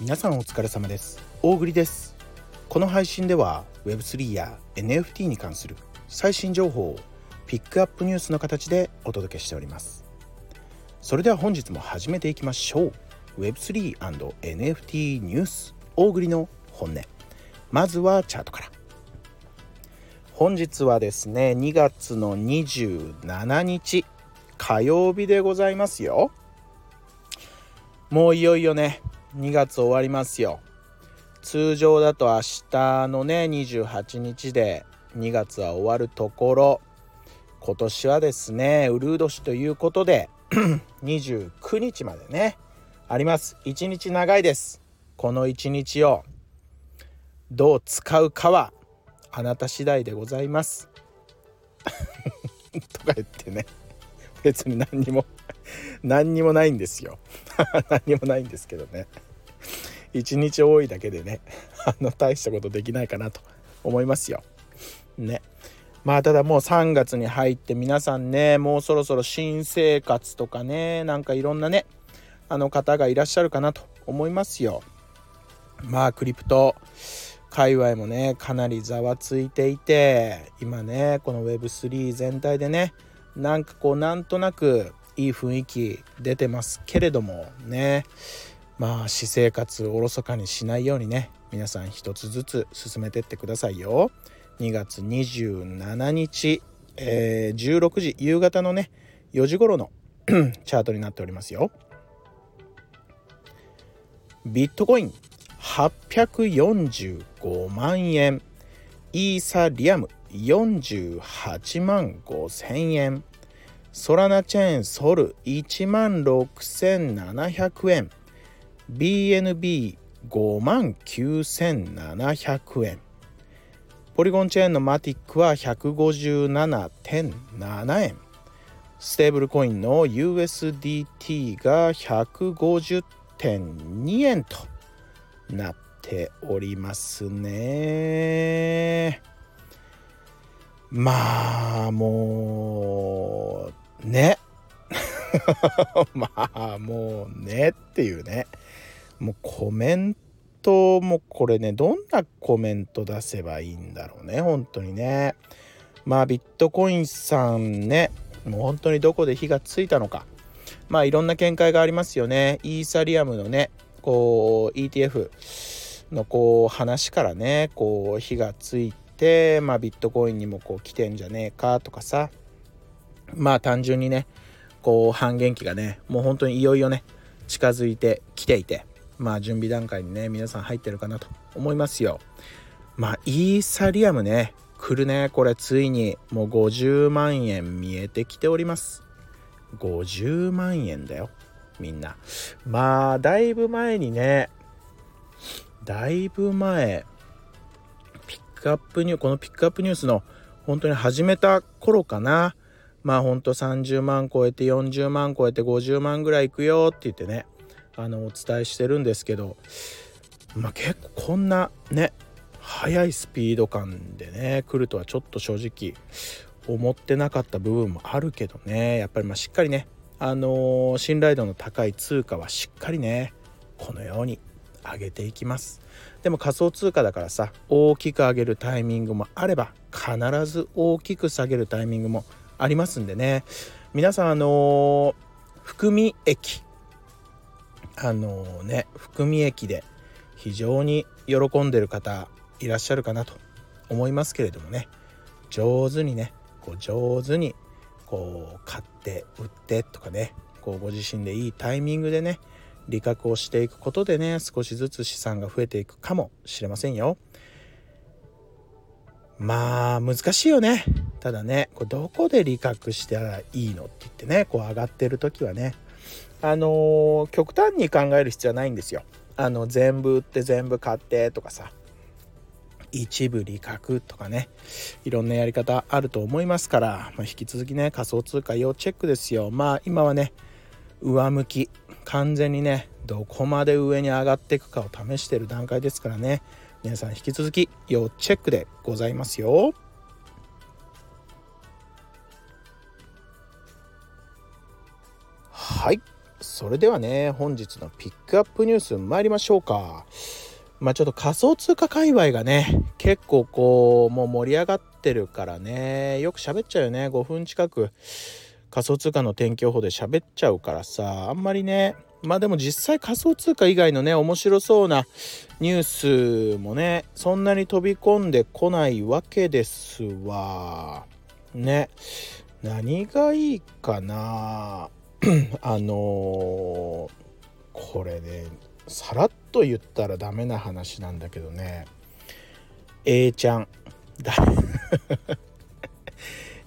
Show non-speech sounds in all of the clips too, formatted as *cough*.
皆さんお疲れ様です。大栗です。この配信では Web3 や NFT に関する最新情報をピックアップニュースの形でお届けしております。それでは本日も始めていきましょう。Web3&NFT ニュース大栗の本音。まずはチャートから。本日はですね2月の27日火曜日でございますよ。もういよいよね2月終わりますよ。通常だと明日のね28日で2月は終わるところ。今年はですねウルー年ということで *clears throat* 29日までねあります。1日長いです。この1日をどう使うかはあなた次第でございます。*laughs* とか言ってね別に何にも何にもないんですよ。*laughs* 何にもないんですけどね。一日多いだけでねあの大したことできないかなと思いますよ。ね。まあただもう3月に入って皆さんねもうそろそろ新生活とかねなんかいろんなねあの方がいらっしゃるかなと思いますよ。まあクリプト界隈もねかなりざわついていて今ねこの Web3 全体でねなんかこうなんとなくいい雰囲気出てますけれどもね。まあ私生活をおろそかにしないようにね。皆さん一つずつ進めてってくださいよ。2月27日、えー、16時夕方のね4時頃の *clears throat* チャートになっておりますよ。ビットコイン845万円。イーサリアム48万5千円。ソラナチェーンソル1万6700円。BNB5 万9700円。ポリゴンチェーンのマティックは157.7円。ステーブルコインの USDT が150.2円となっておりますね。まあもうね。*laughs* まあもうねっていうね。もうコメントもこれねどんなコメント出せばいいんだろうね本当にね。まあビットコインさんねもう本当にどこで火がついたのか。まあいろんな見解がありますよね。イーサリアムのねこう ETF のこう話からねこう火がついて、まあ、ビットコインにもこう来てんじゃねえかとかさ。まあ単純にねこう半減期がねもう本当にいよいよね近づいてきていて。まあ準備段階にね皆さん入ってるかなと思いますよ。まあイーサリアムね来るねこれついにもう50万円見えてきております。50万円だよみんな。まあだいぶ前にねだいぶ前ピックアップニューこのピックアップニュースの本当に始めた頃かな。まあほんと30万超えて40万超えて50万ぐらいいくよって言ってね。あのお伝えしてるんですけどまあ結構こんなね速いスピード感でね来るとはちょっと正直思ってなかった部分もあるけどね。やっぱりましっかりねあのー、信頼度の高い通貨はしっかりねこのように上げていきます。でも仮想通貨だからさ大きく上げるタイミングもあれば必ず大きく下げるタイミングもありますんでね。皆さんあのー、含み益あのー、ね含み益で非常に喜んでる方いらっしゃるかなと思いますけれどもね上手にねこう上手にこう買って売ってとかねこうご自身でいいタイミングでね利確をしていくことでね少しずつ資産が増えていくかもしれませんよ。まあ難しいよねただねこれどこで利確したらいいのって言ってねこう上がってる時はねあの、極端に考える必要はないんですよ。あの全部売って全部買ってとかさ。一部利確とかね。いろんなやり方あると思いますから、まあ、引き続きね仮想通貨要チェックですよ。まあ今はね上向き。完全にねどこまで上に上がっていくかを試してる段階ですからね。皆さん引き続き要チェックでございますよ。はい。それではね本日のピックアップニュース参りましょうか。まあちょっと仮想通貨界隈がね結構こうもう盛り上がってるからね。よく喋っちゃうよね。5分近く。仮想通貨の天気予報で喋っちゃうからさ。あんまりねまあでも実際仮想通貨以外のね面白そうなニュースもねそんなに飛び込んでこないわけですわ。ね。何がいいかな。*clears throat* あのー、これねさらっと言ったらダメな話なんだけどね。A ちゃん。*laughs*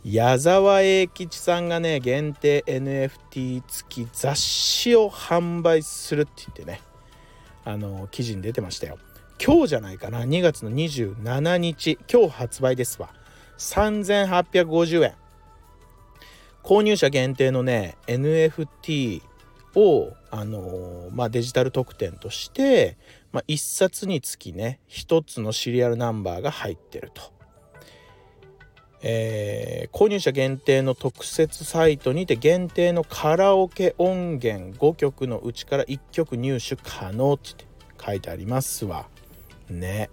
矢沢永吉さんがね限定 NFT 付き雑誌を販売するって言ってね。あの記事に出てましたよ。今日じゃないかな。2月の27日。今日発売ですわ。3850円。購入者限定のね NFT をあのまあ、デジタル特典として、まあ、1冊につきね1つのシリアルナンバーが入ってると。えー、購入者限定の特設サイトにて限定のカラオケ音源5曲のうちから1曲入手可能って書いてありますわ。ね。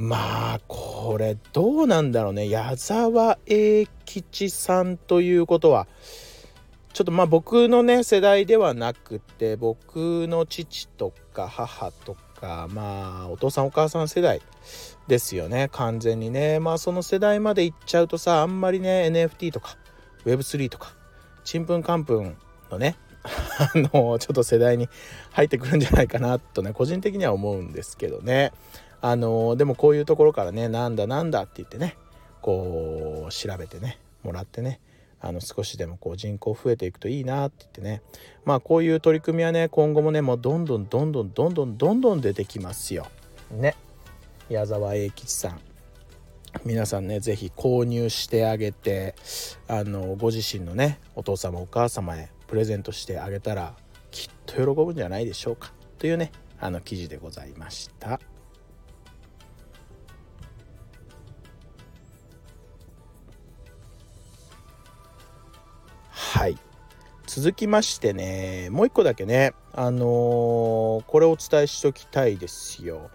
まあこれどうなんだろうね。矢沢永吉さんということはちょっとまあ僕のね世代ではなくて僕の父とか母とかまあお父さんお母さん世代ですよね。完全にね。まあその世代まで行っちゃうとさあんまりね NFT とか Web3 とかちんぷんかんぷんのね *laughs* あのちょっと世代に入ってくるんじゃないかなとね個人的には思うんですけどね。あのでもこういうところからねなんだなんだって言ってねこう調べてねもらってねあの少しでもこう人口増えていくといいなって言ってねまあこういう取り組みはね今後もねもうどんどんどんどんどんどんどんどん出てきますよ。ね。矢沢永吉さん皆さんね是非購入してあげてあのご自身のねお父様お母様へプレゼントしてあげたらきっと喜ぶんじゃないでしょうかというねあの記事でございました。続きましてねもう一個だけねあのー、これをお伝えしときたいですよ。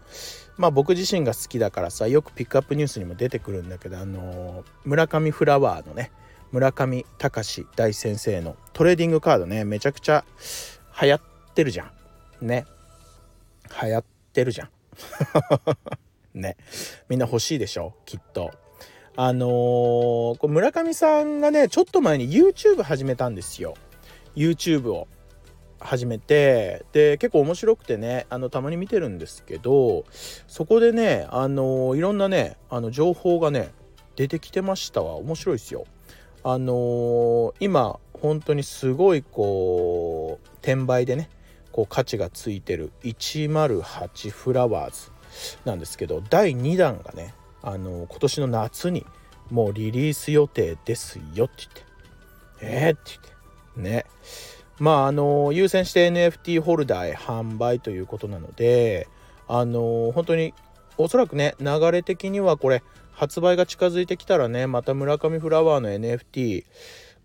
まあ僕自身が好きだからさよくピックアップニュースにも出てくるんだけどあの村上フラワーのね村上隆大先生のトレーディングカードねめちゃくちゃ流行ってるじゃん。ね。流行ってるじゃん。*laughs* ね。みんな欲しいでしょ？きっと。あのー、村上さんがねちょっと前に YouTube 始めたんですよ。YouTube を始めてで結構面白くてねあのたまに見てるんですけどそこでねあのいろんなねあの情報がね出てきてましたわ。面白いですよ。あの今本当にすごいこう転売でねこう価値がついてる108フラワーズなんですけど第2弾がねあの今年の夏にもうリリース予定ですよって言って。えー、って言って。ね。まああの優先して NFT ホルダーへ販売ということなのであの本当におそらくね流れ的にはこれ発売が近づいてきたらねまた村上フラワーの NFT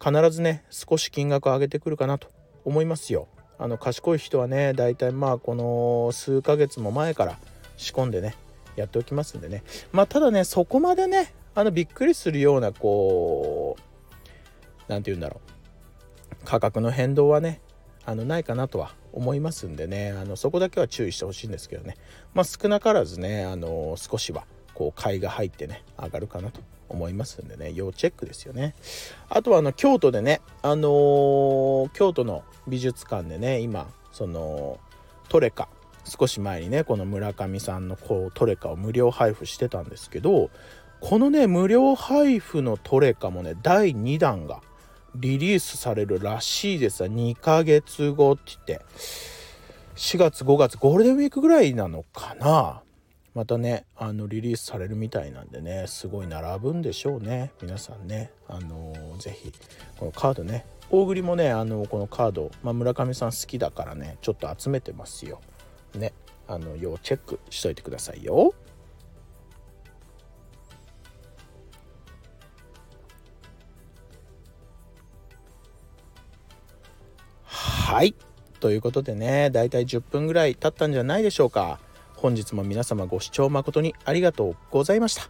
必ずね少し金額上げてくるかなと思いますよ。あの賢い人はね大体まあこの数ヶ月も前から仕込んでねやっておきますんでね。まあただねそこまでねあのびっくりするようなこう何て言うんだろう。価格の変動はねあのないかなとは思いますんでね。あのそこだけは注意してほしいんですけどね。まあ少なからずねあの少しはこう買いが入ってね上がるかなと思いますんでね。要チェックですよね。あとはあの京都でねあのー、京都の美術館でね今そのトレカ少し前にねこの村上さんのこうトレカを無料配布してたんですけどこのね無料配布のトレカもね第2弾がリリースされるらしいです。2ヶ月後って言って。4月5月ゴールデンウィークぐらいなのかな。またねあのリリースされるみたいなんでねすごい並ぶんでしょうね。皆さんね。あのー、ぜひこのカードね。大栗もねあのこのカード、まあ、村上さん好きだからねちょっと集めてますよ。ね。あの要チェックしといてくださいよ。はい。ということでねだいたい10分ぐらい経ったんじゃないでしょうか。本日も皆様ご視聴誠にありがとうございました。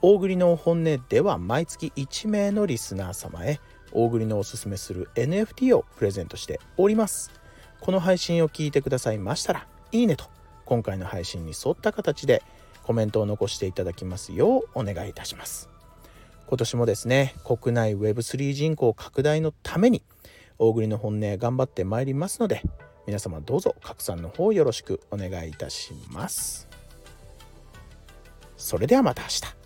大栗の本音では毎月1名のリスナー様へ大栗のおすすめする NFT をプレゼントしております。この配信を聞いてくださいましたらいいねと今回の配信に沿った形でコメントを残していただきますようお願いいたします。今年もですね国内 Web3 人口拡大のために大栗の本音頑張ってまいりますので皆様どうぞ拡散の方よろしくお願いいたします。それではまた明日。